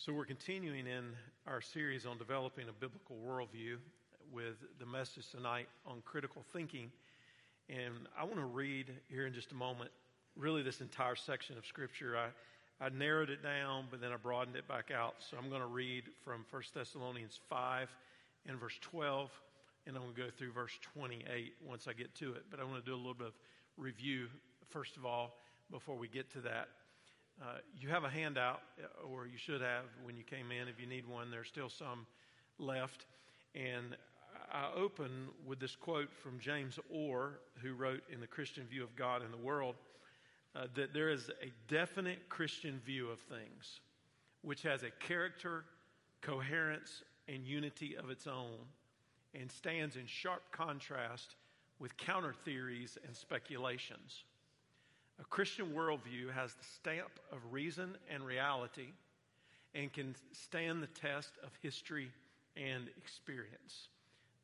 So, we're continuing in our series on developing a biblical worldview with the message tonight on critical thinking. And I want to read here in just a moment, really, this entire section of Scripture. I, I narrowed it down, but then I broadened it back out. So, I'm going to read from 1 Thessalonians 5 and verse 12, and I'm going to go through verse 28 once I get to it. But I want to do a little bit of review, first of all, before we get to that. Uh, you have a handout, uh, or you should have when you came in. If you need one, there's still some left. And I open with this quote from James Orr, who wrote in The Christian View of God and the World uh, that there is a definite Christian view of things, which has a character, coherence, and unity of its own, and stands in sharp contrast with counter theories and speculations. A Christian worldview has the stamp of reason and reality and can stand the test of history and experience.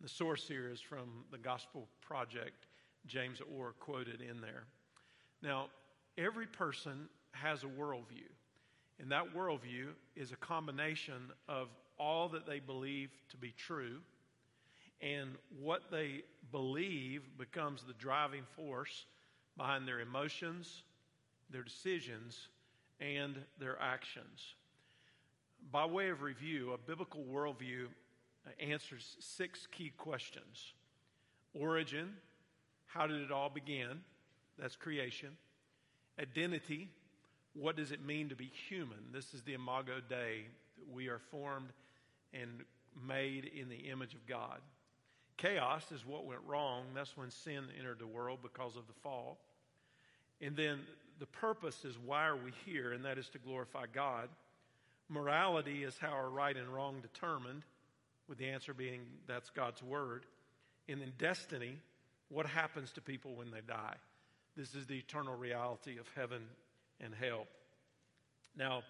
The source here is from the Gospel Project, James Orr quoted in there. Now, every person has a worldview, and that worldview is a combination of all that they believe to be true, and what they believe becomes the driving force behind their emotions, their decisions, and their actions. By way of review, a biblical worldview answers six key questions Origin, how did it all begin? That's creation. Identity, what does it mean to be human? This is the Imago Dei. We are formed and made in the image of God. Chaos is what went wrong. That's when sin entered the world because of the fall. And then the purpose is why are we here, and that is to glorify God. Morality is how are right and wrong determined, with the answer being that's God's word. And then destiny, what happens to people when they die? This is the eternal reality of heaven and hell. Now,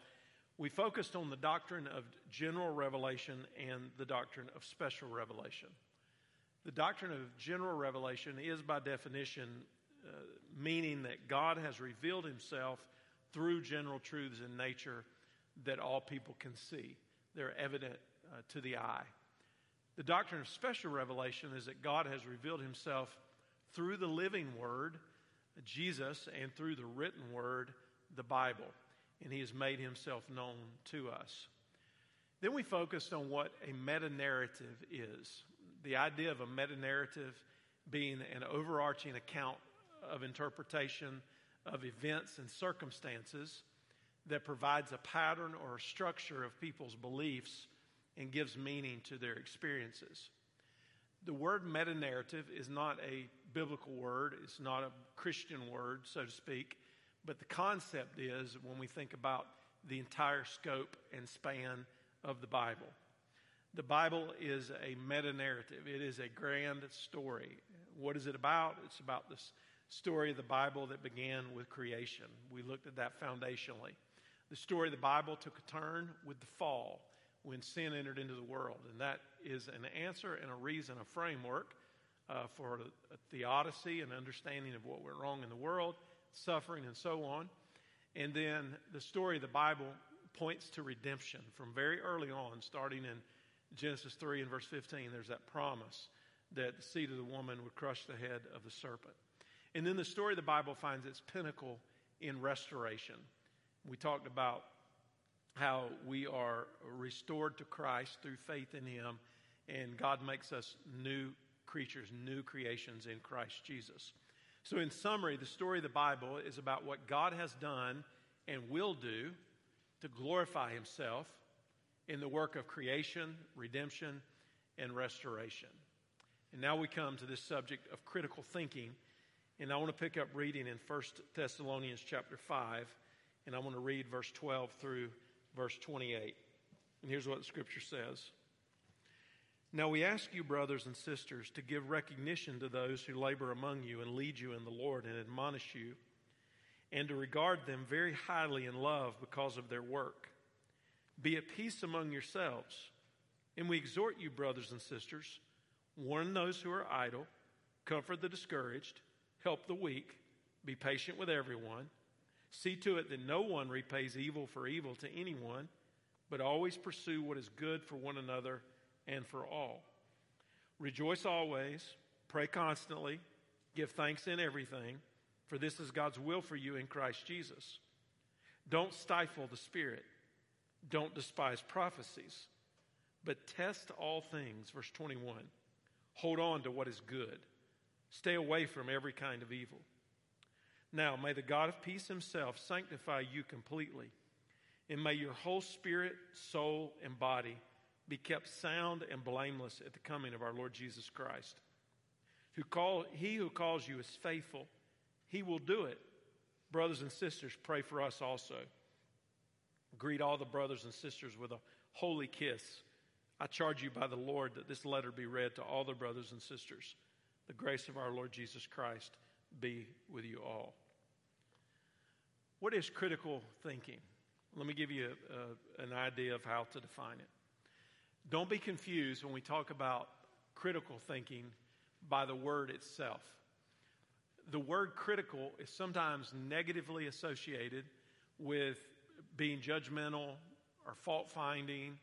we focused on the doctrine of general revelation and the doctrine of special revelation. The doctrine of general revelation is, by definition, uh, meaning that God has revealed himself through general truths in nature that all people can see. They're evident uh, to the eye. The doctrine of special revelation is that God has revealed himself through the living word, Jesus, and through the written word, the Bible. And he has made himself known to us. Then we focused on what a meta narrative is the idea of a meta narrative being an overarching account of interpretation of events and circumstances that provides a pattern or a structure of people's beliefs and gives meaning to their experiences. The word meta narrative is not a biblical word, it's not a Christian word, so to speak, but the concept is when we think about the entire scope and span of the Bible. The Bible is a meta narrative, it is a grand story. What is it about? It's about the story of the Bible that began with creation. We looked at that foundationally. The story of the Bible took a turn with the fall when sin entered into the world. And that is an answer and a reason, a framework uh, for a theodicy and understanding of what went wrong in the world, suffering, and so on. And then the story of the Bible points to redemption from very early on, starting in Genesis 3 and verse 15, there's that promise that the seed of the woman would crush the head of the serpent. And then the story of the Bible finds its pinnacle in restoration. We talked about how we are restored to Christ through faith in Him, and God makes us new creatures, new creations in Christ Jesus. So, in summary, the story of the Bible is about what God has done and will do to glorify Himself in the work of creation, redemption, and restoration. And now we come to this subject of critical thinking. And I want to pick up reading in 1 Thessalonians chapter 5, and I want to read verse 12 through verse 28. And here's what the scripture says. Now we ask you, brothers and sisters, to give recognition to those who labor among you and lead you in the Lord and admonish you, and to regard them very highly in love because of their work. Be at peace among yourselves. And we exhort you, brothers and sisters, warn those who are idle, comfort the discouraged, help the weak, be patient with everyone. See to it that no one repays evil for evil to anyone, but always pursue what is good for one another and for all. Rejoice always, pray constantly, give thanks in everything, for this is God's will for you in Christ Jesus. Don't stifle the Spirit, don't despise prophecies, but test all things. Verse 21. Hold on to what is good, stay away from every kind of evil. Now, may the God of peace himself sanctify you completely, and may your whole spirit, soul, and body be kept sound and blameless at the coming of our Lord Jesus Christ. Who call, he who calls you is faithful, he will do it. Brothers and sisters, pray for us also. Greet all the brothers and sisters with a holy kiss. I charge you by the Lord that this letter be read to all the brothers and sisters. The grace of our Lord Jesus Christ be with you all. What is critical thinking? Let me give you a, a, an idea of how to define it. Don't be confused when we talk about critical thinking by the word itself. The word critical is sometimes negatively associated with being judgmental or fault finding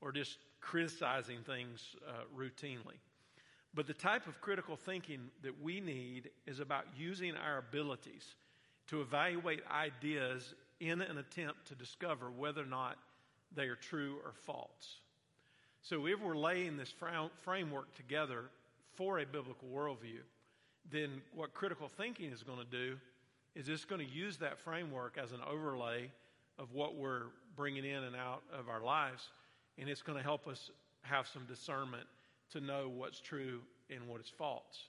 or just criticizing things uh, routinely. But the type of critical thinking that we need is about using our abilities to evaluate ideas in an attempt to discover whether or not they are true or false. So, if we're laying this framework together for a biblical worldview, then what critical thinking is going to do is it's going to use that framework as an overlay of what we're bringing in and out of our lives, and it's going to help us have some discernment to know what's true and what is false.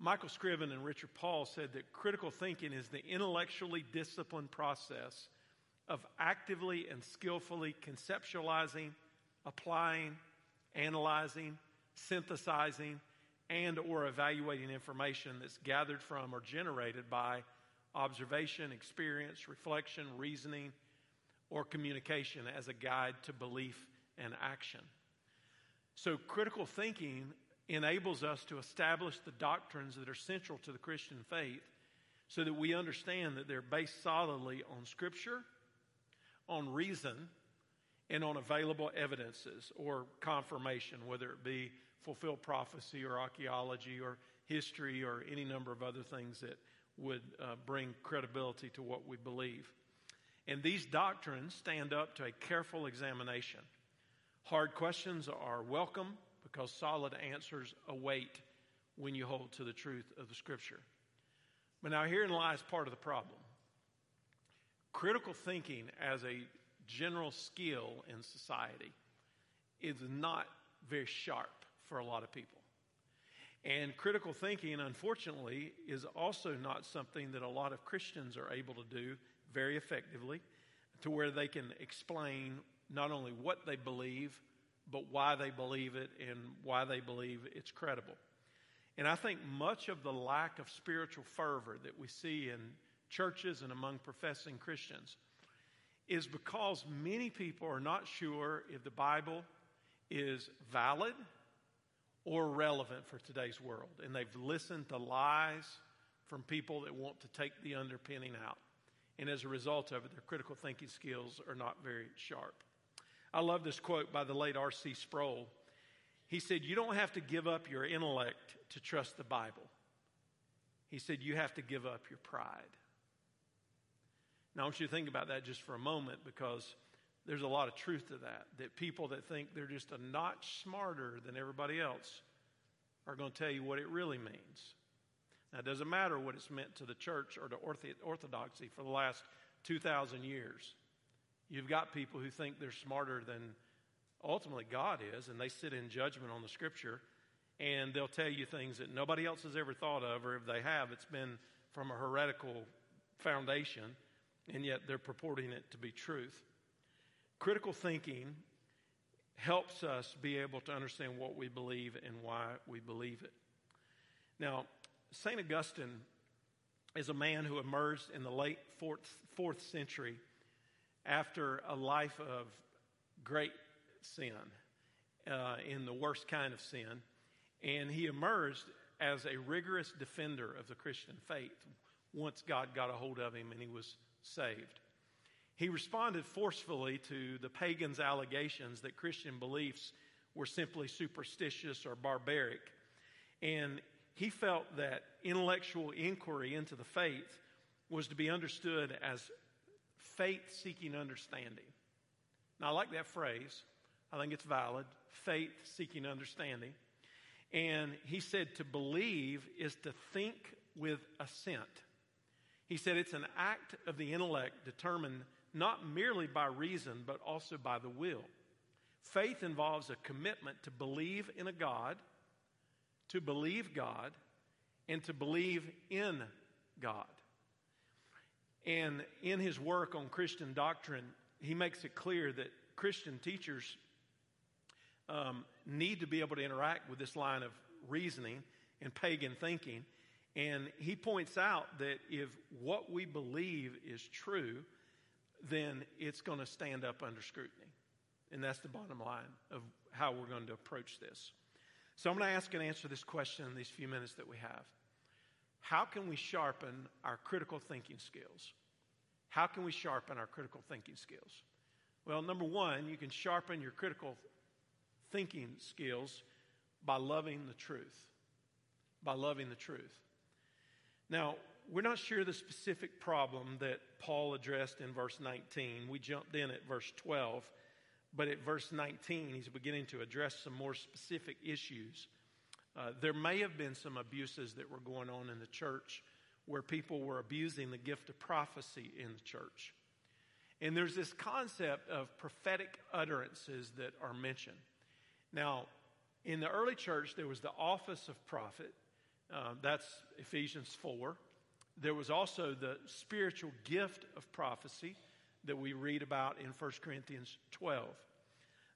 Michael Scriven and Richard Paul said that critical thinking is the intellectually disciplined process of actively and skillfully conceptualizing, applying, analyzing, synthesizing, and or evaluating information that's gathered from or generated by observation, experience, reflection, reasoning, or communication as a guide to belief and action. So critical thinking enables us to establish the doctrines that are central to the Christian faith so that we understand that they're based solidly on Scripture, on reason, and on available evidences or confirmation, whether it be fulfilled prophecy or archaeology or history or any number of other things that would uh, bring credibility to what we believe. And these doctrines stand up to a careful examination. Hard questions are welcome because solid answers await when you hold to the truth of the Scripture. But now, herein lies part of the problem. Critical thinking as a general skill in society is not very sharp for a lot of people. And critical thinking, unfortunately, is also not something that a lot of Christians are able to do very effectively to where they can explain not only what they believe, but why they believe it and why they believe it's credible. And I think much of the lack of spiritual fervor that we see in churches and among professing Christians is because many people are not sure if the Bible is valid or relevant for today's world. And they've listened to lies from people that want to take the underpinning out. And as a result of it, their critical thinking skills are not very sharp. I love this quote by the late R.C. Sproul. He said, You don't have to give up your intellect to trust the Bible. He said, You have to give up your pride. Now, I want you to think about that just for a moment because there's a lot of truth to that. That people that think they're just a notch smarter than everybody else are going to tell you what it really means. Now, it doesn't matter what it's meant to the church or to orthodoxy for the last 2,000 years. You've got people who think they're smarter than ultimately God is, and they sit in judgment on the scripture, and they'll tell you things that nobody else has ever thought of, or if they have, it's been from a heretical foundation, and yet they're purporting it to be truth. Critical thinking helps us be able to understand what we believe and why we believe it. Now, St. Augustine is a man who emerged in the late fourth, fourth century after a life of great sin, uh, in the worst kind of sin. And he emerged as a rigorous defender of the Christian faith once God got a hold of him and he was saved. He responded forcefully to the pagans' allegations that Christian beliefs were simply superstitious or barbaric. And he felt that intellectual inquiry into the faith was to be understood as faith seeking understanding. Now, I like that phrase. I think it's valid. Faith seeking understanding. And he said to believe is to think with assent. He said it's an act of the intellect determined not merely by reason, but also by the will. Faith involves a commitment to believe in a God, to believe God, and to believe in God. And in his work on Christian doctrine, he makes it clear that Christian teachers um, need to be able to interact with this line of reasoning and pagan thinking. And he points out that if what we believe is true, then it's going to stand up under scrutiny. And that's the bottom line of how we're going to approach this. So I'm going to ask and answer this question in these few minutes that we have. How can we sharpen our critical thinking skills? How can we sharpen our critical thinking skills? Well, number one, you can sharpen your critical thinking skills by loving the truth. By loving the truth. Now, we're not sure the specific problem that Paul addressed in verse 19. We jumped in at verse 12, but at verse 19, he's beginning to address some more specific issues. Uh, there may have been some abuses that were going on in the church where people were abusing the gift of prophecy in the church. And there's this concept of prophetic utterances that are mentioned. Now, in the early church, there was the office of prophet. Uh, that's Ephesians 4. There was also the spiritual gift of prophecy that we read about in 1 Corinthians 12.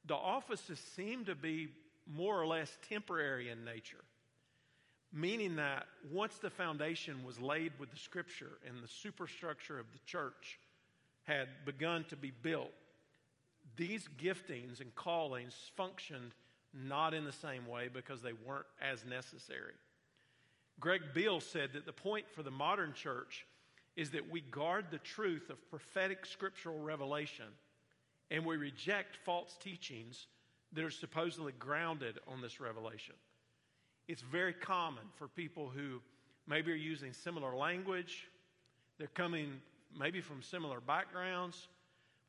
The offices seem to be more or less temporary in nature, meaning that once the foundation was laid with the scripture and the superstructure of the church had begun to be built, these giftings and callings functioned not in the same way because they weren't as necessary. Greg Beale said that the point for the modern church is that we guard the truth of prophetic scriptural revelation and we reject false teachings that are supposedly grounded on this revelation. It's very common for people who maybe are using similar language, they're coming maybe from similar backgrounds,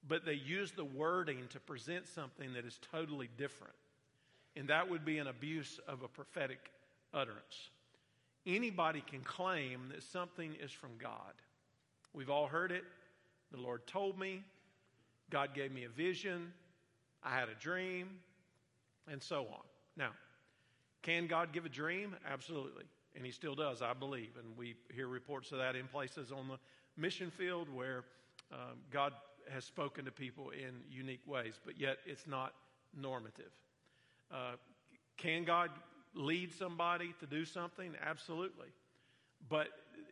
but they use the wording to present something that is totally different. And that would be an abuse of a prophetic utterance. Anybody can claim that something is from God. We've all heard it. The Lord told me. God gave me a vision. I had a dream. And so on. Now, can God give a dream? Absolutely. And He still does, I believe. And we hear reports of that in places on the mission field where um, God has spoken to people in unique ways, but yet it's not normative. Uh, can God lead somebody to do something? Absolutely. But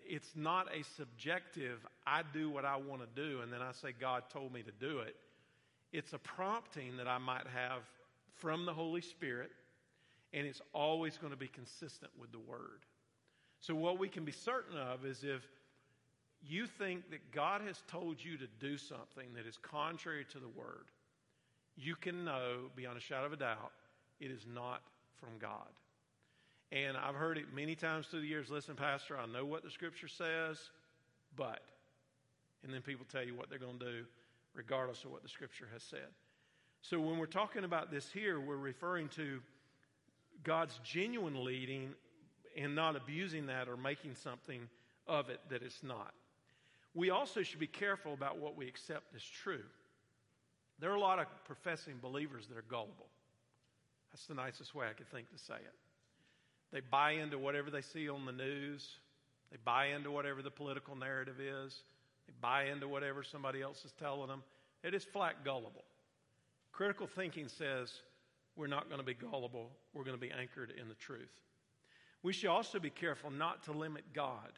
it's not a subjective, I do what I want to do, and then I say, God told me to do it. It's a prompting that I might have from the Holy Spirit, and it's always going to be consistent with the Word. So, what we can be certain of is if you think that God has told you to do something that is contrary to the Word, you can know beyond a shadow of a doubt it is not from God. And I've heard it many times through the years listen, Pastor, I know what the Scripture says, but. And then people tell you what they're going to do, regardless of what the Scripture has said. So when we're talking about this here, we're referring to God's genuine leading and not abusing that or making something of it that it's not. We also should be careful about what we accept as true. There are a lot of professing believers that are gullible. That's the nicest way I could think to say it. They buy into whatever they see on the news. They buy into whatever the political narrative is. They buy into whatever somebody else is telling them. It is flat gullible. Critical thinking says we're not going to be gullible, we're going to be anchored in the truth. We should also be careful not to limit God.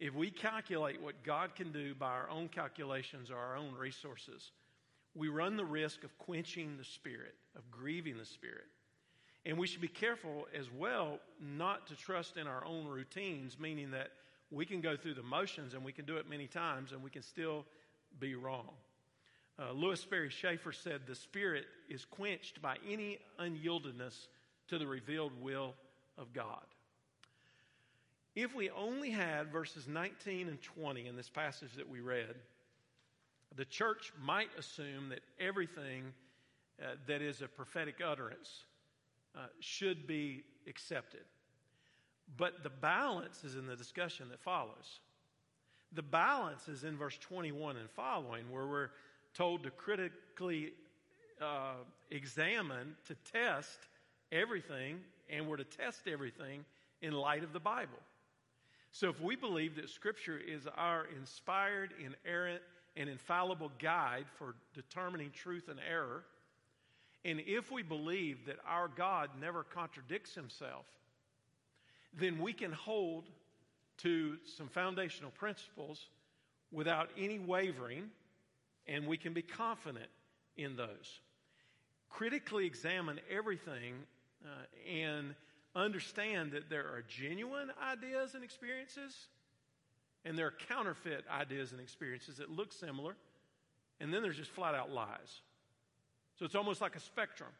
If we calculate what God can do by our own calculations or our own resources, we run the risk of quenching the Spirit, of grieving the Spirit. And we should be careful as well not to trust in our own routines, meaning that we can go through the motions and we can do it many times and we can still be wrong. Uh, Lewis Sperry Chafer said, The Spirit is quenched by any unyieldedness to the revealed will of God. If we only had verses 19 and 20 in this passage that we read, the church might assume that everything uh, that is a prophetic utterance uh, should be accepted. But the balance is in the discussion that follows. The balance is in verse 21 and following, where we're told to critically uh, examine, to test everything, and we're to test everything in light of the Bible. So if we believe that Scripture is our inspired, inerrant, and infallible guide for determining truth and error, and if we believe that our God never contradicts himself, then we can hold to some foundational principles without any wavering, and we can be confident in those. Critically examine everything uh, and understand that there are genuine ideas and experiences, and there are counterfeit ideas and experiences that look similar, and then there's just flat out lies. So it's almost like a spectrum.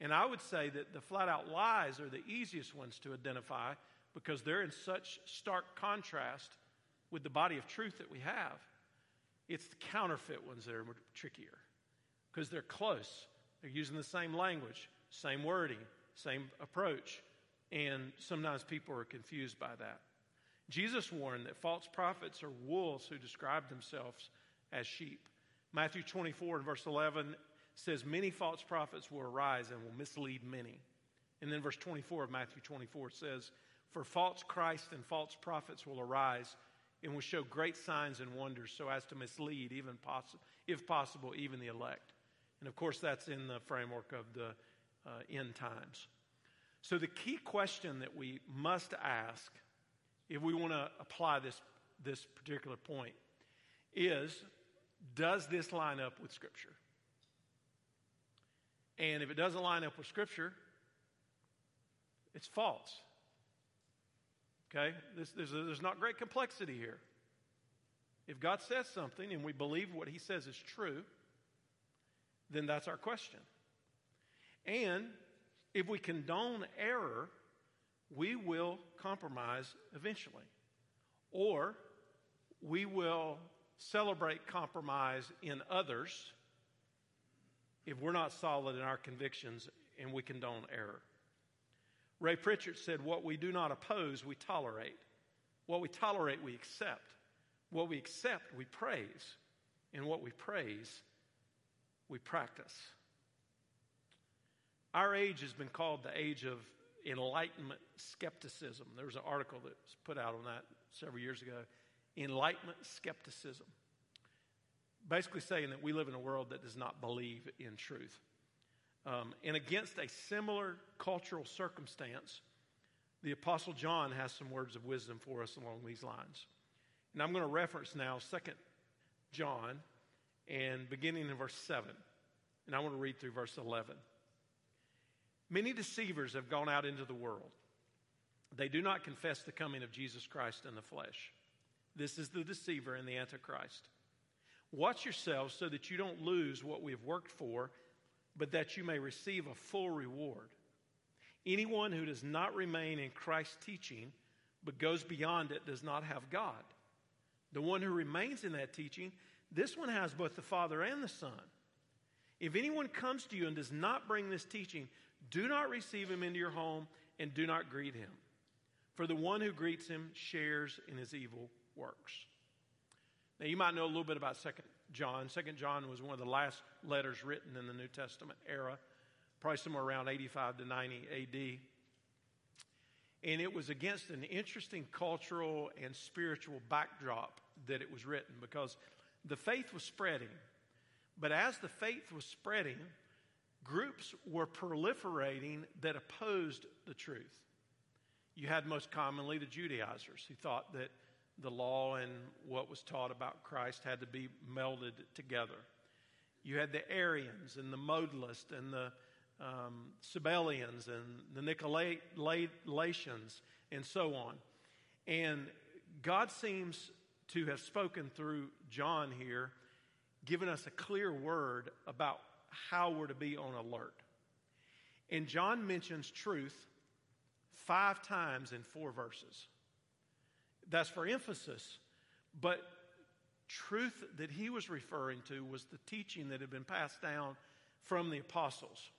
And I would say that the flat out lies are the easiest ones to identify because they're in such stark contrast with the body of truth that we have. It's the counterfeit ones that are trickier because they're close. They're using the same language, same wording, same approach, and sometimes people are confused by that. Jesus warned that false prophets are wolves who describe themselves as sheep. Matthew 24 and verse 11 says, Many false prophets will arise and will mislead many. And then verse 24 of Matthew 24 says, For false Christ and false prophets will arise and will show great signs and wonders so as to mislead, even poss- if possible, even the elect. And of course, that's in the framework of the uh, end times. So, the key question that we must ask if we want to apply this, this particular point is Does this line up with Scripture? And if it doesn't line up with Scripture, it's false. Okay? This, there's, a, there's not great complexity here. If God says something and we believe what He says is true, then that's our question. And if we condone error, we will compromise eventually. Or we will celebrate compromise in others if we're not solid in our convictions and we condone error. Ray Pritchard said, What we do not oppose, we tolerate. What we tolerate, we accept. What we accept, we praise. And what we praise, we practice. Our age has been called the age of enlightenment skepticism. There was an article that was put out on that several years ago. Enlightenment skepticism. Basically, saying that we live in a world that does not believe in truth. Um, and against a similar cultural circumstance, the Apostle John has some words of wisdom for us along these lines. And I'm going to reference now 2 John and beginning in verse 7. And I want to read through verse 11. Many deceivers have gone out into the world. They do not confess the coming of Jesus Christ in the flesh. This is the deceiver and the Antichrist. Watch yourselves so that you don't lose what we have worked for, but that you may receive a full reward. Anyone who does not remain in Christ's teaching, but goes beyond it, does not have God. The one who remains in that teaching, this one has both the Father and the Son. If anyone comes to you and does not bring this teaching, do not receive him into your home and do not greet him. For the one who greets him shares in his evil works. Now, you might know a little bit about Second John. Second John was one of the last letters written in the New Testament era, probably somewhere around 85 to 90 AD. And it was against an interesting cultural and spiritual backdrop that it was written because the faith was spreading. But as the faith was spreading, groups were proliferating that opposed the truth. You had most commonly the Judaizers who thought that the law and what was taught about Christ had to be melded together. You had the Arians and the modalists and the um, Sabellians and the Nicolaitans and so on. And God seems to have spoken through John here given us a clear word about how we're to be on alert. And John mentions truth five times in four verses. That's for emphasis, but truth that he was referring to was the teaching that had been passed down from the apostles.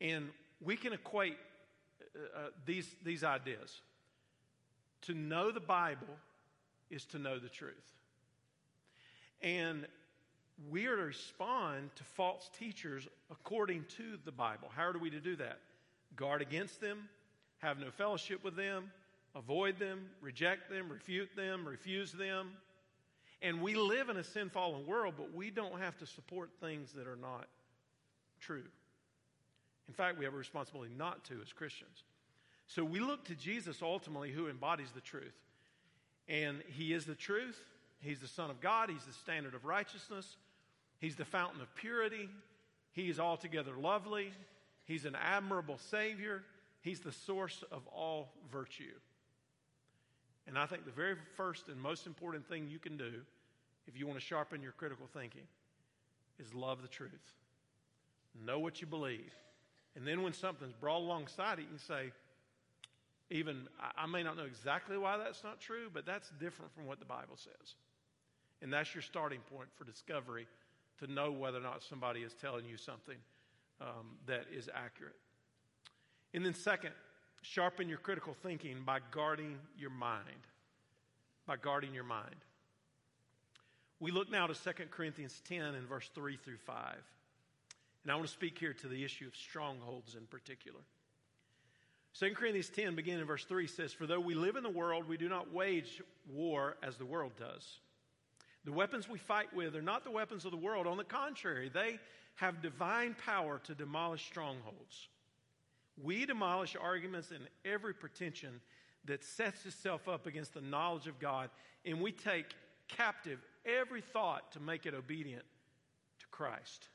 And we can equate uh, uh these, these ideas. To know the Bible is to know the truth. And we are to respond to false teachers according to the Bible. How are we to do that? Guard against them, have no fellowship with them, avoid them, reject them, refute them, refuse them. And we live in a sin fallen world, but we don't have to support things that are not true. In fact, we have a responsibility not to as Christians. So we look to Jesus ultimately, who embodies the truth. And He is the truth. He's the Son of God. He's the standard of righteousness. He's the fountain of purity. He is altogether lovely. He's an admirable Savior. He's the source of all virtue. And I think the very first and most important thing you can do if you want to sharpen your critical thinking is love the truth. Know what you believe. And then when something's brought alongside it, you can say, even, I may not know exactly why that's not true, but that's different from what the Bible says. And that's your starting point for discovery to know whether or not somebody is telling you something um, that is accurate. And then, second, sharpen your critical thinking by guarding your mind. By guarding your mind. We look now to 2 Corinthians 10 and verse 3 through 5. And I want to speak here to the issue of strongholds in particular. 2 Corinthians 10, beginning in verse 3, says, For though we live in the world, we do not wage war as the world does. The weapons we fight with are not the weapons of the world. On the contrary, they have divine power to demolish strongholds. We demolish arguments and every pretension that sets itself up against the knowledge of God, and we take captive every thought to make it obedient to Christ.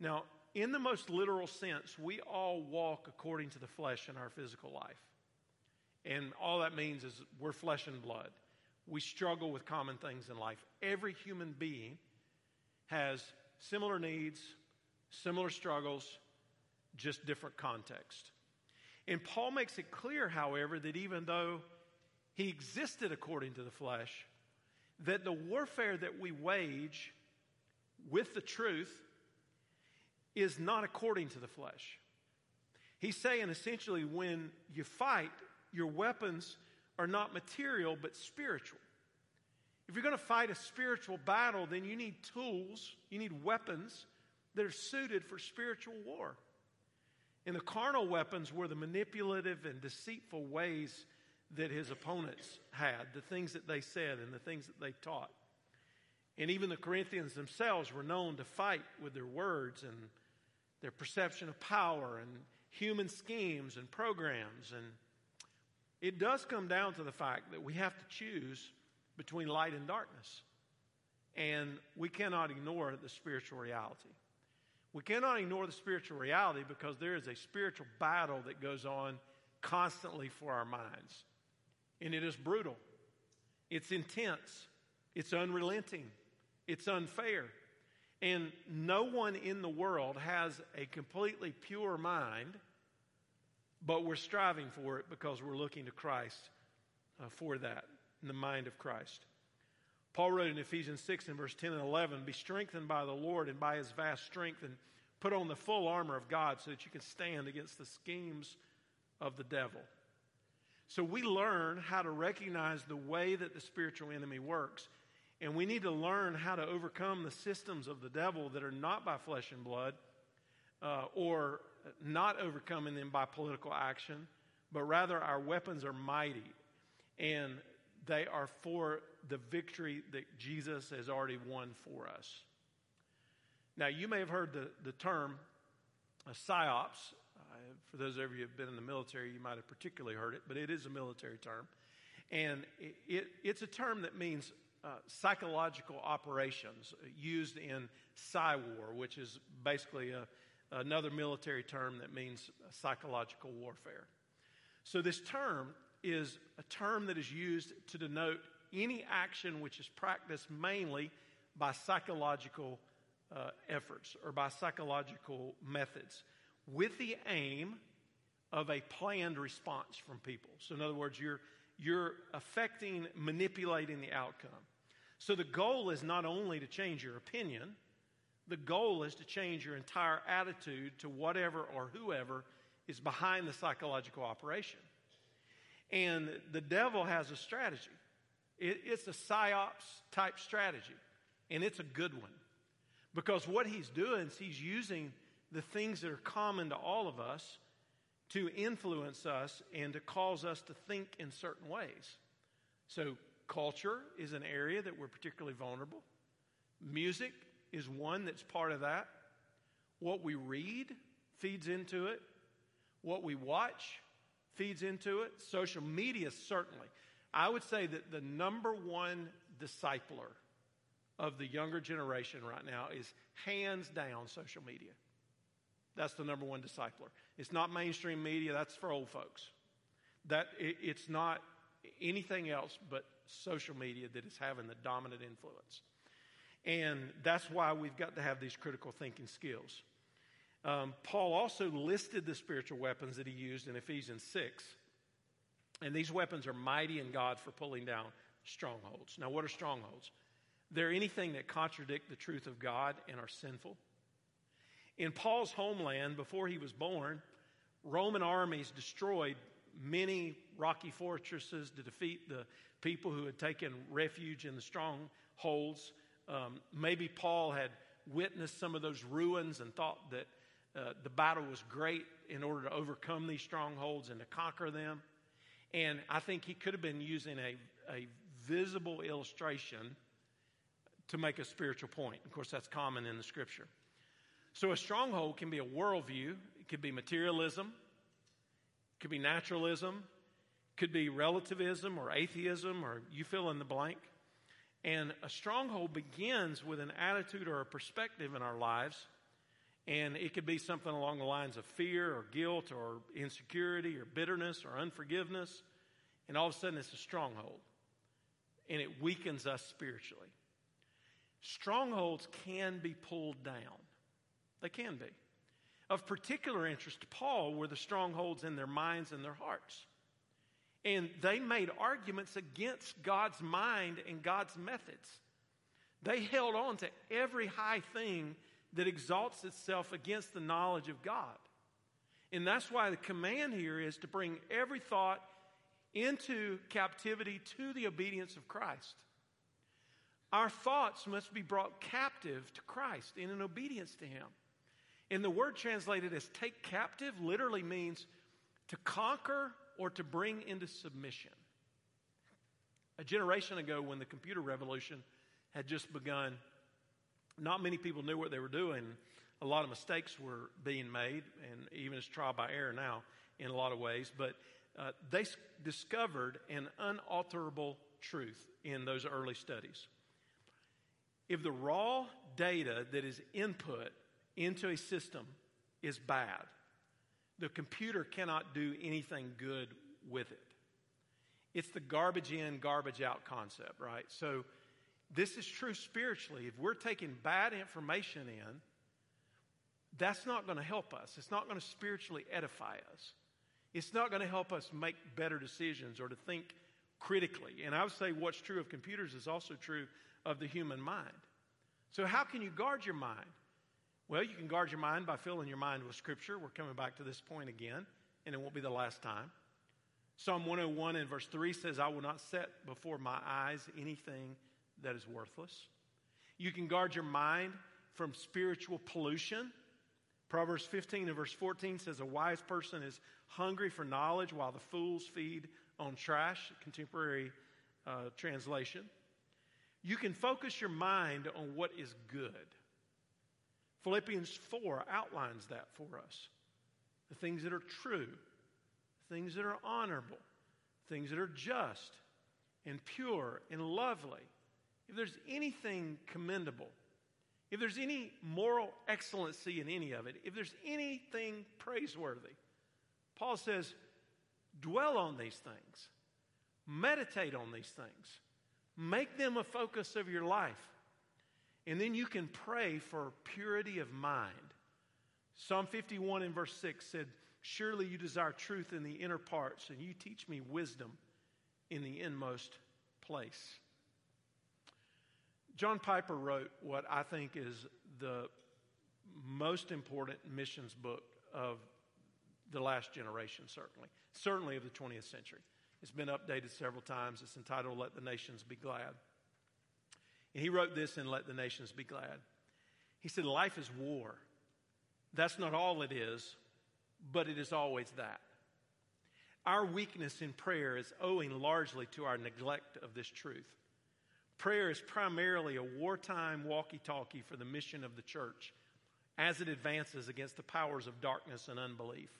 Now, in the most literal sense, we all walk according to the flesh in our physical life. And all that means is we're flesh and blood. We struggle with common things in life. Every human being has similar needs, similar struggles, just different context. And Paul makes it clear, however, that even though he existed according to the flesh, that the warfare that we wage with the truth is not according to the flesh. He's saying essentially when you fight, your weapons are not material but spiritual. If you're going to fight a spiritual battle, then you need tools, you need weapons that are suited for spiritual war. And the carnal weapons were the manipulative and deceitful ways that his opponents had, the things that they said and the things that they taught. And even the Corinthians themselves were known to fight with their words and their perception of power and human schemes and programs. And it does come down to the fact that we have to choose between light and darkness. And we cannot ignore the spiritual reality. We cannot ignore the spiritual reality because there is a spiritual battle that goes on constantly for our minds. And it is brutal, it's intense, it's unrelenting, it's unfair. And no one in the world has a completely pure mind but we're striving for it because we're looking to Christ uh, for that, in the mind of Christ. Paul wrote in Ephesians 6 and verse 10 and 11 Be strengthened by the Lord and by his vast strength, and put on the full armor of God so that you can stand against the schemes of the devil. So we learn how to recognize the way that the spiritual enemy works. And we need to learn how to overcome the systems of the devil that are not by flesh and blood uh, or not overcoming them by political action, but rather our weapons are mighty and they are for the victory that Jesus has already won for us. Now, you may have heard the, the term uh, psyops. Uh, for those of you who have been in the military, you might have particularly heard it, but it is a military term. And it, it, it's a term that means uh, psychological operations used in psy war, which is basically a, another military term that means psychological warfare. So, this term is a term that is used to denote any action which is practiced mainly by psychological uh, efforts or by psychological methods with the aim of a planned response from people. So, in other words, you're, you're affecting, manipulating the outcome. So, the goal is not only to change your opinion, the goal is to change your entire attitude to whatever or whoever is behind the psychological operation. And the devil has a strategy. It, it's a psyops type strategy, and it's a good one. Because what he's doing is he's using the things that are common to all of us to influence us and to cause us to think in certain ways. So, culture is an area that we're particularly vulnerable. Music is one that's part of that. What we read feeds into it. What we watch feeds into it. Social media, certainly. I would say that the number one discipler of the younger generation right now is hands down social media. That's the number one discipler. It's not mainstream media, that's for old folks. That it, it's not anything else but social media that is having the dominant influence. And that's why we've got to have these critical thinking skills. Um, Paul also listed the spiritual weapons that he used in Ephesians 6. And these weapons are mighty in God for pulling down strongholds. Now, what are strongholds? They're anything that contradict the truth of God and are sinful. In Paul's homeland, before he was born, Roman armies destroyed many rocky fortresses to defeat the people who had taken refuge in the strongholds. Um, maybe Paul had witnessed some of those ruins and thought that uh, the battle was great in order to overcome these strongholds and to conquer them. And I think he could have been using a, a visible illustration to make a spiritual point. Of course, that's common in the scripture. So a stronghold can be a worldview, it could be materialism, it could be naturalism, it could be relativism or atheism, or you fill in the blank. And a stronghold begins with an attitude or a perspective in our lives. And it could be something along the lines of fear or guilt or insecurity or bitterness or unforgiveness. And all of a sudden, it's a stronghold. And it weakens us spiritually. Strongholds can be pulled down. They can be. Of particular interest to Paul were the strongholds in their minds and their hearts. And they made arguments against God's mind and God's methods. They held on to every high thing that exalts itself against the knowledge of God. And that's why the command here is to bring every thought into captivity to the obedience of Christ. Our thoughts must be brought captive to Christ in an obedience to Him. And the word translated as take captive literally means to conquer or to bring into submission. A generation ago, when the computer revolution had just begun, not many people knew what they were doing. A lot of mistakes were being made, and even it's trial by error now in a lot of ways. But uh, they discovered an unalterable truth in those early studies. If the raw data that is input into a system is bad. The computer cannot do anything good with it. It's the garbage in, garbage out concept, right? So, this is true spiritually. If we're taking bad information in, that's not going to help us. It's not going to spiritually edify us. It's not going to help us make better decisions or to think critically. And I would say what's true of computers is also true of the human mind. So, how can you guard your mind? Well, you can guard your mind by filling your mind with Scripture. We're coming back to this point again, and it won't be the last time. Psalm 101 and verse 3 says, I will not set before my eyes anything that is worthless. You can guard your mind from spiritual pollution. Proverbs 15 and verse 14 says, A wise person is hungry for knowledge while the fools feed on trash, contemporary uh, translation. You can focus your mind on what is good. Philippians 4 outlines that for us. The things that are true, things that are honorable, things that are just and pure and lovely. If there's anything commendable, if there's any moral excellency in any of it, if there's anything praiseworthy, Paul says, dwell on these things, meditate on these things, make them a focus of your life. And then you can pray for purity of mind. Psalm 51 in verse 6 said, Surely you desire truth in the inner parts, and you teach me wisdom in the inmost place. John Piper wrote what I think is the most important missions book of the last generation, certainly, certainly of the 20th century. It's been updated several times. It's entitled Let the Nations Be Glad. And he wrote this in Let the Nations Be Glad. He said, Life is war. That's not all it is, but it is always that. Our weakness in prayer is owing largely to our neglect of this truth. Prayer is primarily a wartime walkie talkie for the mission of the church as it advances against the powers of darkness and unbelief.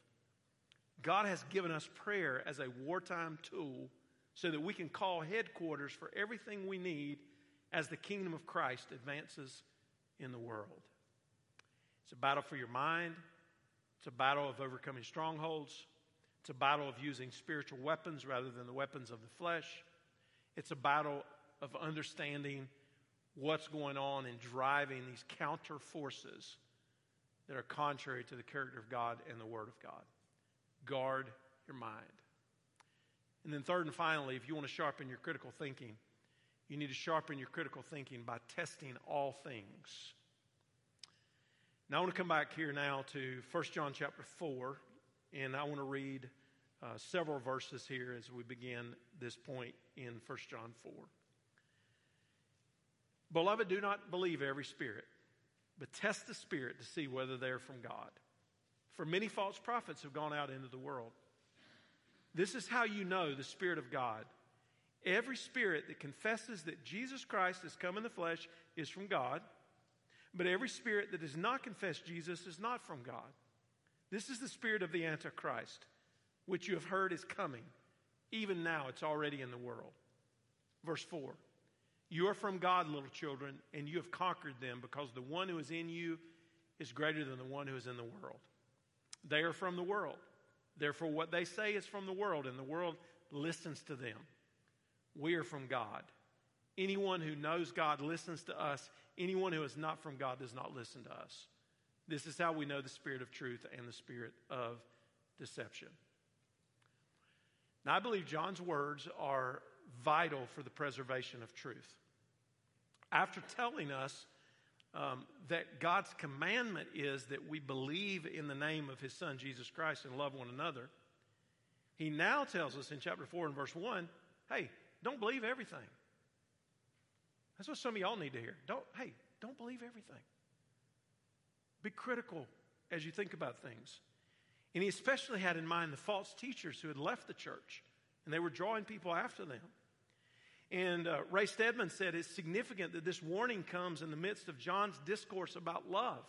God has given us prayer as a wartime tool so that we can call headquarters for everything we need as the kingdom of Christ advances in the world. It's a battle for your mind, it's a battle of overcoming strongholds, it's a battle of using spiritual weapons rather than the weapons of the flesh, it's a battle of understanding what's going on and driving these counter forces that are contrary to the character of God and the Word of God. Guard your mind. And then, third and finally, if you want to sharpen your critical thinking, you need to sharpen your critical thinking by testing all things. Now, I want to come back here now to 1 John chapter 4, and I want to read uh, several verses here as we begin this point in 1 John 4. Beloved, do not believe every spirit, but test the spirit to see whether they're from God. For many false prophets have gone out into the world. This is how you know the Spirit of God. Every spirit that confesses that Jesus Christ has come in the flesh is from God, but every spirit that does not confess Jesus is not from God. This is the spirit of the Antichrist, which you have heard is coming. Even now, it's already in the world. Verse 4 You are from God, little children, and you have conquered them because the one who is in you is greater than the one who is in the world. They are from the world. Therefore, what they say is from the world, and the world listens to them. We are from God. Anyone who knows God listens to us. Anyone who is not from God does not listen to us. This is how we know the spirit of truth and the spirit of deception. Now, I believe John's words are vital for the preservation of truth. After telling us um, that God's commandment is that we believe in the name of his son, Jesus Christ, and love one another, he now tells us in chapter 4 and verse 1 hey, don't believe everything. That's what some of y'all need to hear. Don't, hey, don't believe everything. Be critical as you think about things. And he especially had in mind the false teachers who had left the church and they were drawing people after them. And uh, Ray Stedman said it's significant that this warning comes in the midst of John's discourse about love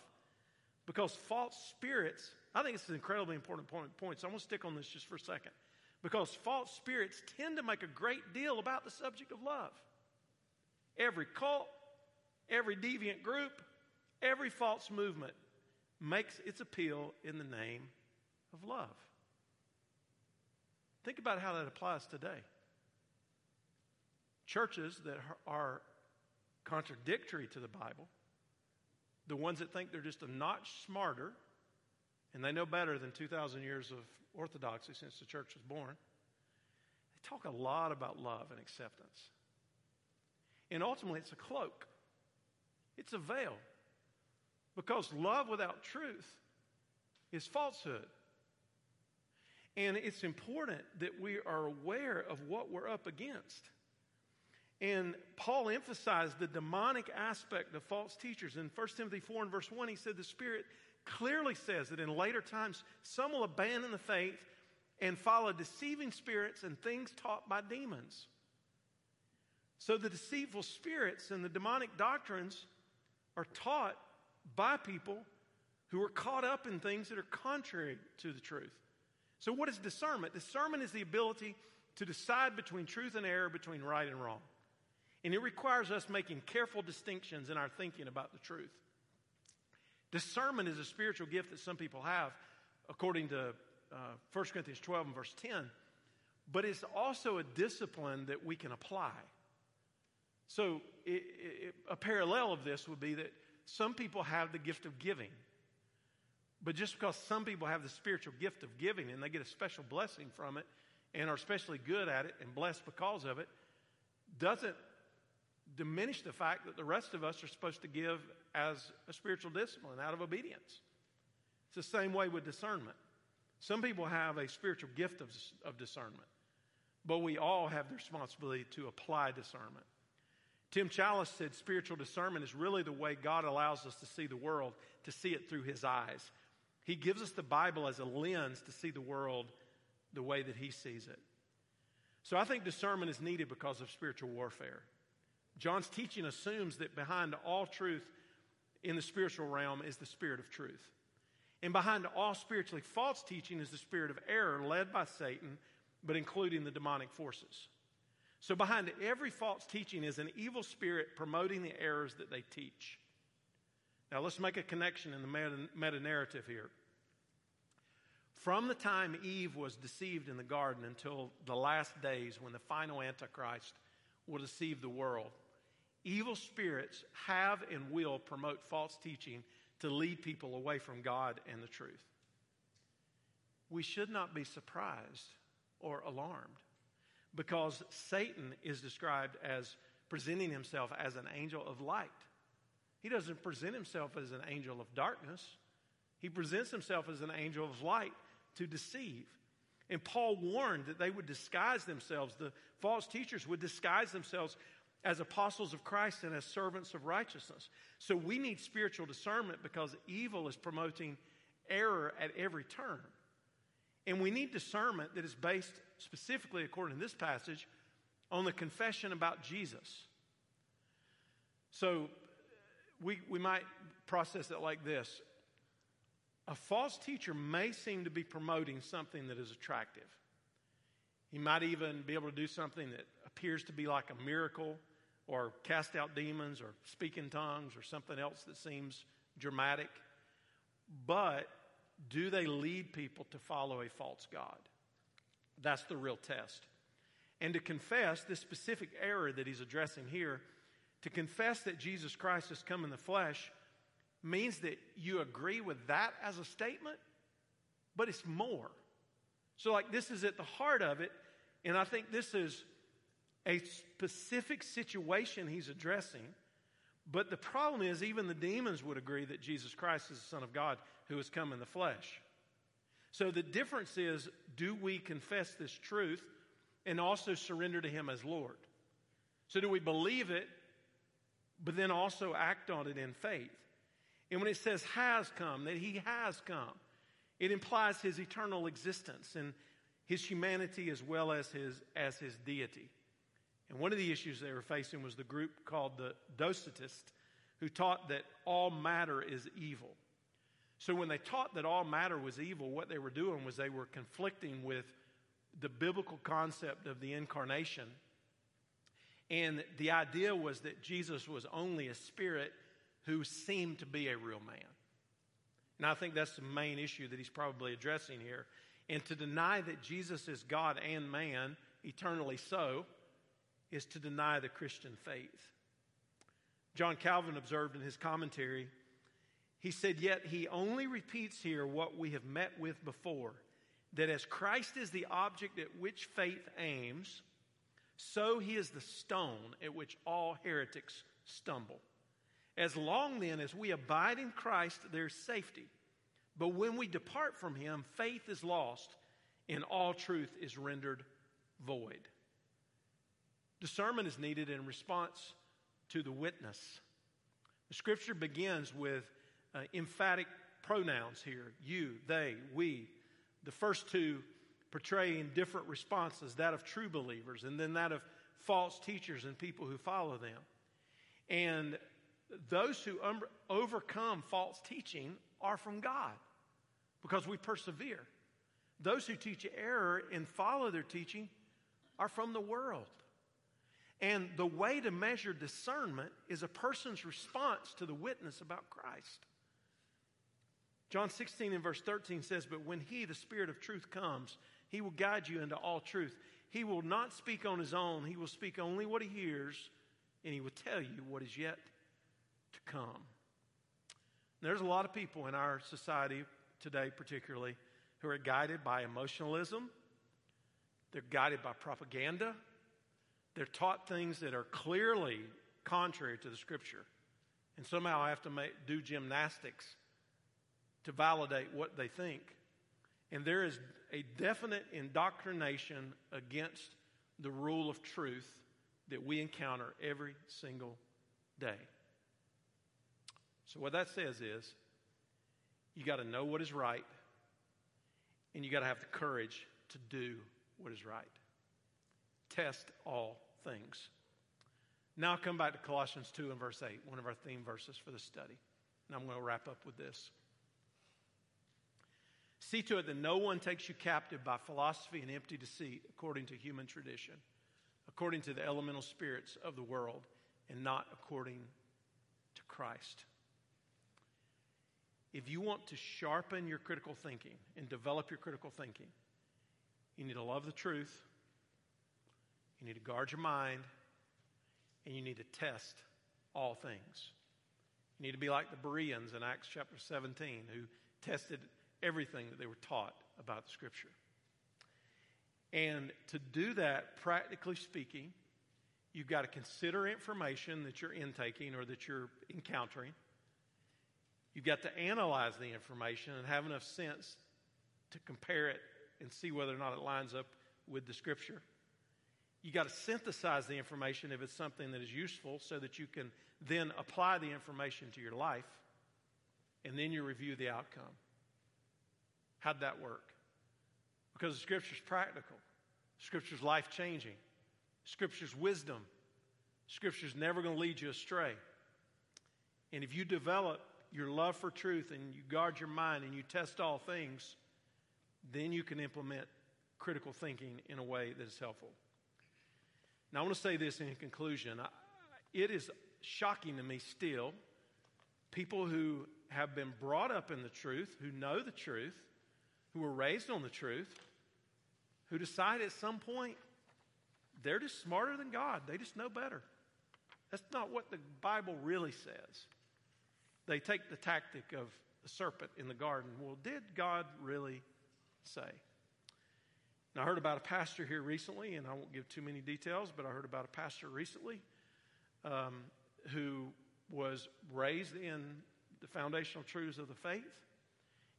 because false spirits, I think it's an incredibly important point, point, so I'm going to stick on this just for a second. Because false spirits tend to make a great deal about the subject of love. Every cult, every deviant group, every false movement makes its appeal in the name of love. Think about how that applies today churches that are contradictory to the Bible, the ones that think they're just a notch smarter and they know better than 2,000 years of orthodoxy since the church was born, they talk a lot about love and acceptance. And ultimately, it's a cloak, it's a veil. Because love without truth is falsehood. And it's important that we are aware of what we're up against. And Paul emphasized the demonic aspect of false teachers. In 1 Timothy 4 and verse 1, he said the Spirit clearly says that in later times some will abandon the faith and follow deceiving spirits and things taught by demons. So the deceitful spirits and the demonic doctrines are taught by people who are caught up in things that are contrary to the truth. So, what is discernment? Discernment is the ability to decide between truth and error, between right and wrong. And it requires us making careful distinctions in our thinking about the truth. Discernment is a spiritual gift that some people have, according to uh, 1 Corinthians 12 and verse 10, but it's also a discipline that we can apply. So, it, it, a parallel of this would be that some people have the gift of giving. But just because some people have the spiritual gift of giving and they get a special blessing from it and are especially good at it and blessed because of it, doesn't diminish the fact that the rest of us are supposed to give as a spiritual discipline out of obedience. It's the same way with discernment. Some people have a spiritual gift of, of discernment, but we all have the responsibility to apply discernment. Tim Challies said spiritual discernment is really the way God allows us to see the world, to see it through his eyes. He gives us the Bible as a lens to see the world the way that he sees it. So I think discernment is needed because of spiritual warfare. John's teaching assumes that behind all truth in the spiritual realm is the spirit of truth. And behind all spiritually false teaching is the spirit of error led by Satan, but including the demonic forces. So, behind every false teaching is an evil spirit promoting the errors that they teach. Now, let's make a connection in the meta narrative here. From the time Eve was deceived in the garden until the last days when the final Antichrist will deceive the world, evil spirits have and will promote false teaching to lead people away from God and the truth. We should not be surprised or alarmed because Satan is described as presenting himself as an angel of light. He doesn't present himself as an angel of darkness, he presents himself as an angel of light to deceive. And Paul warned that they would disguise themselves, the false teachers would disguise themselves as apostles of Christ and as servants of righteousness. So we need spiritual discernment because evil is promoting error at every turn. And we need discernment that is based specifically, according to this passage, on the confession about Jesus. So we, we might process it like this a false teacher may seem to be promoting something that is attractive. He might even be able to do something that appears to be like a miracle or cast out demons or speak in tongues or something else that seems dramatic. But do they lead people to follow a false God? That's the real test. And to confess this specific error that he's addressing here, to confess that Jesus Christ has come in the flesh means that you agree with that as a statement, but it's more. So, like, this is at the heart of it, and I think this is a specific situation he's addressing. But the problem is, even the demons would agree that Jesus Christ is the Son of God who has come in the flesh. So the difference is do we confess this truth and also surrender to Him as Lord? So do we believe it, but then also act on it in faith? And when it says has come, that He has come, it implies His eternal existence and His humanity as well as His, as his deity. And one of the issues they were facing was the group called the Docetists, who taught that all matter is evil. So when they taught that all matter was evil, what they were doing was they were conflicting with the biblical concept of the incarnation. And the idea was that Jesus was only a spirit who seemed to be a real man. And I think that's the main issue that he's probably addressing here. And to deny that Jesus is God and man, eternally so, is to deny the Christian faith. John Calvin observed in his commentary, he said, Yet he only repeats here what we have met with before that as Christ is the object at which faith aims, so he is the stone at which all heretics stumble. As long then as we abide in Christ, there's safety. But when we depart from him, faith is lost and all truth is rendered void. Discernment is needed in response to the witness. The scripture begins with uh, emphatic pronouns here you, they, we. The first two portraying different responses that of true believers and then that of false teachers and people who follow them. And those who um, overcome false teaching are from God because we persevere. Those who teach error and follow their teaching are from the world. And the way to measure discernment is a person's response to the witness about Christ. John 16 and verse 13 says, But when he, the Spirit of truth, comes, he will guide you into all truth. He will not speak on his own, he will speak only what he hears, and He will tell you what is yet to come. There's a lot of people in our society today, particularly, who are guided by emotionalism, they're guided by propaganda, they're taught things that are clearly contrary to the Scripture. And somehow have to make, do gymnastics to validate what they think. And there is a definite indoctrination against the rule of truth that we encounter every single day. So, what that says is you got to know what is right, and you got to have the courage to do what is right. Test all things. Now I'll come back to Colossians 2 and verse 8, one of our theme verses for the study. And I'm going to wrap up with this. See to it that no one takes you captive by philosophy and empty deceit, according to human tradition, according to the elemental spirits of the world, and not according to Christ. If you want to sharpen your critical thinking and develop your critical thinking, you need to love the truth, you need to guard your mind, and you need to test all things. You need to be like the Bereans in Acts chapter 17 who tested everything that they were taught about the Scripture. And to do that, practically speaking, you've got to consider information that you're intaking or that you're encountering. You've got to analyze the information and have enough sense to compare it and see whether or not it lines up with the Scripture. You got to synthesize the information if it's something that is useful so that you can then apply the information to your life and then you review the outcome. How'd that work? Because the scripture's practical. Scripture's life changing. Scripture's wisdom. Scripture's never going to lead you astray. And if you develop your love for truth and you guard your mind and you test all things, then you can implement critical thinking in a way that is helpful. Now, I want to say this in conclusion. It is shocking to me still people who have been brought up in the truth, who know the truth, who were raised on the truth, who decide at some point they're just smarter than God. They just know better. That's not what the Bible really says. They take the tactic of the serpent in the garden. Well, did God really say? Now, I heard about a pastor here recently, and I won't give too many details, but I heard about a pastor recently um, who was raised in the foundational truths of the faith,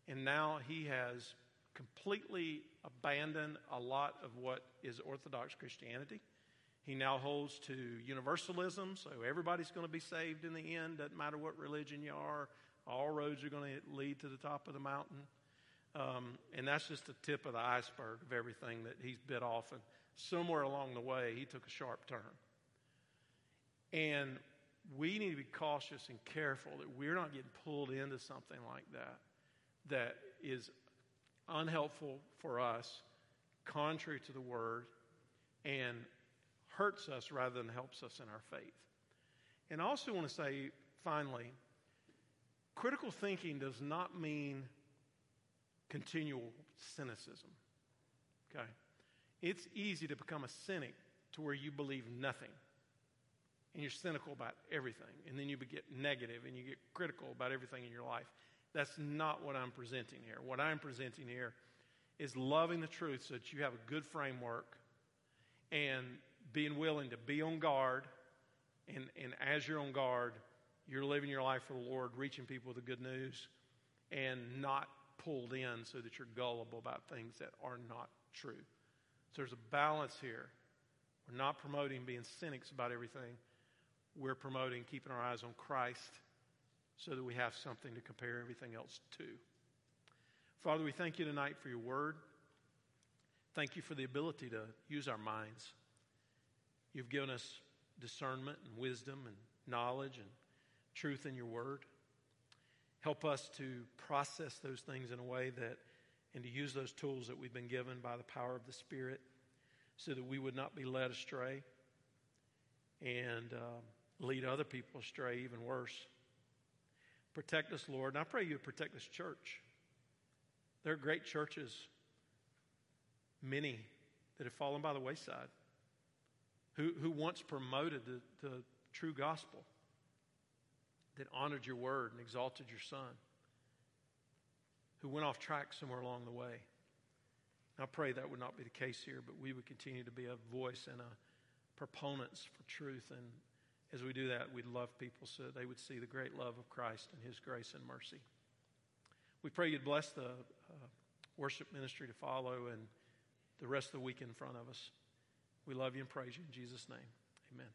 and now he has completely abandoned a lot of what is Orthodox Christianity. He now holds to universalism, so everybody's going to be saved in the end, doesn't matter what religion you are. All roads are going to lead to the top of the mountain. Um, and that's just the tip of the iceberg of everything that he's bit off. And somewhere along the way, he took a sharp turn. And we need to be cautious and careful that we're not getting pulled into something like that that is unhelpful for us, contrary to the word, and hurts us rather than helps us in our faith. And I also want to say, finally, critical thinking does not mean continual cynicism. Okay? It's easy to become a cynic to where you believe nothing. And you're cynical about everything. And then you get negative and you get critical about everything in your life. That's not what I'm presenting here. What I'm presenting here is loving the truth so that you have a good framework and being willing to be on guard. And, and as you're on guard, you're living your life for the Lord, reaching people with the good news, and not pulled in so that you're gullible about things that are not true. So there's a balance here. We're not promoting being cynics about everything. We're promoting keeping our eyes on Christ so that we have something to compare everything else to. Father, we thank you tonight for your word. Thank you for the ability to use our minds. You've given us discernment and wisdom and knowledge and truth in your word. Help us to process those things in a way that, and to use those tools that we've been given by the power of the Spirit so that we would not be led astray and uh, lead other people astray, even worse. Protect us, Lord. And I pray you protect this church. There are great churches, many that have fallen by the wayside, who, who once promoted the, the true gospel, that honored your word and exalted your son, who went off track somewhere along the way. I pray that would not be the case here, but we would continue to be a voice and a proponents for truth. And as we do that, we'd love people so they would see the great love of Christ and his grace and mercy. We pray you'd bless the uh, worship ministry to follow and the rest of the week in front of us. We love you and praise you in Jesus' name. Amen.